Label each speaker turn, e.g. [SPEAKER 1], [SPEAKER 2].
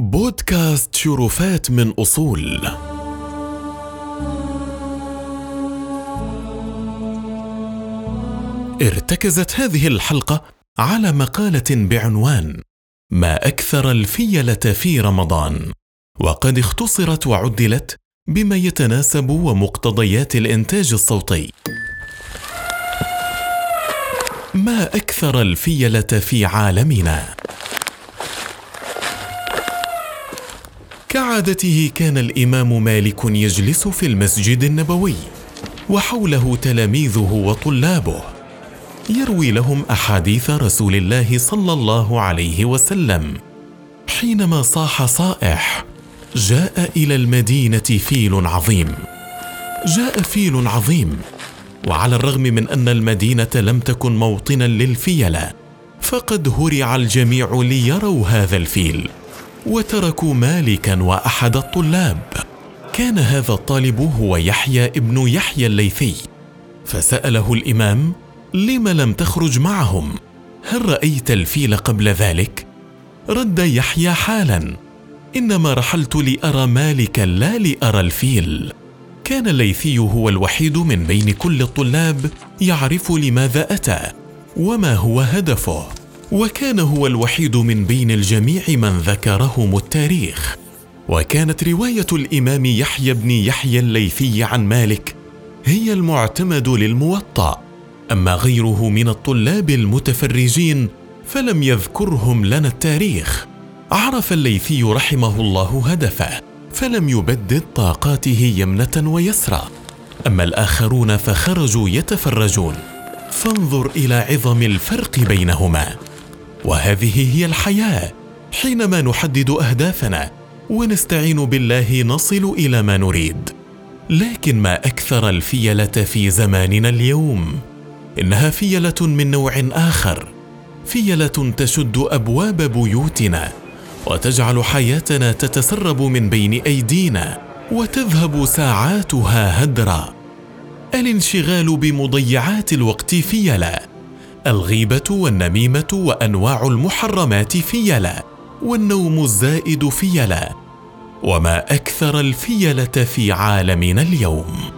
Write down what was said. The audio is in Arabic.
[SPEAKER 1] بودكاست شرفات من أصول. ارتكزت هذه الحلقة على مقالة بعنوان ما أكثر الفيلة في رمضان وقد اختصرت وعدلت بما يتناسب ومقتضيات الإنتاج الصوتي. ما أكثر الفيلة في عالمنا؟ كعادته كان الإمام مالك يجلس في المسجد النبوي وحوله تلاميذه وطلابه. يروي لهم أحاديث رسول الله صلى الله عليه وسلم. حينما صاح صائح جاء إلى المدينة فيل عظيم. جاء فيل عظيم وعلى الرغم من أن المدينة لم تكن موطنا للفيلة فقد هرع الجميع ليروا هذا الفيل. وتركوا مالكا وأحد الطلاب. كان هذا الطالب هو يحيى ابن يحيى الليثي. فسأله الإمام لم لم تخرج معهم؟ هل رأيت الفيل قبل ذلك؟ رد يحيى حالا إنما رحلت لأرى مالكا لا لأرى الفيل. كان الليثي هو الوحيد من بين كل الطلاب يعرف لماذا أتى وما هو هدفه. وكان هو الوحيد من بين الجميع من ذكرهم التاريخ. وكانت رواية الإمام يحيى بن يحيى الليثي عن مالك هي المعتمد للموطأ. أما غيره من الطلاب المتفرجين فلم يذكرهم لنا التاريخ. عرف الليثي رحمه الله هدفه فلم يبدد طاقاته يمنة ويسرى أما الآخرون فخرجوا يتفرجون. فانظر إلى عظم الفرق بينهما. وهذه هي الحياة. حينما نحدد أهدافنا ونستعين بالله نصل إلى ما نريد. لكن ما أكثر الفيلة في زماننا اليوم؟ إنها فيلة من نوع آخر. فيلة تشد أبواب بيوتنا وتجعل حياتنا تتسرب من بين أيدينا وتذهب ساعاتها هدرا. الانشغال بمضيعات الوقت فيلة. الغيبة والنميمة وأنواع المحرمات فيلا والنوم الزائد فيلا وما أكثر الفيلة في عالمنا اليوم.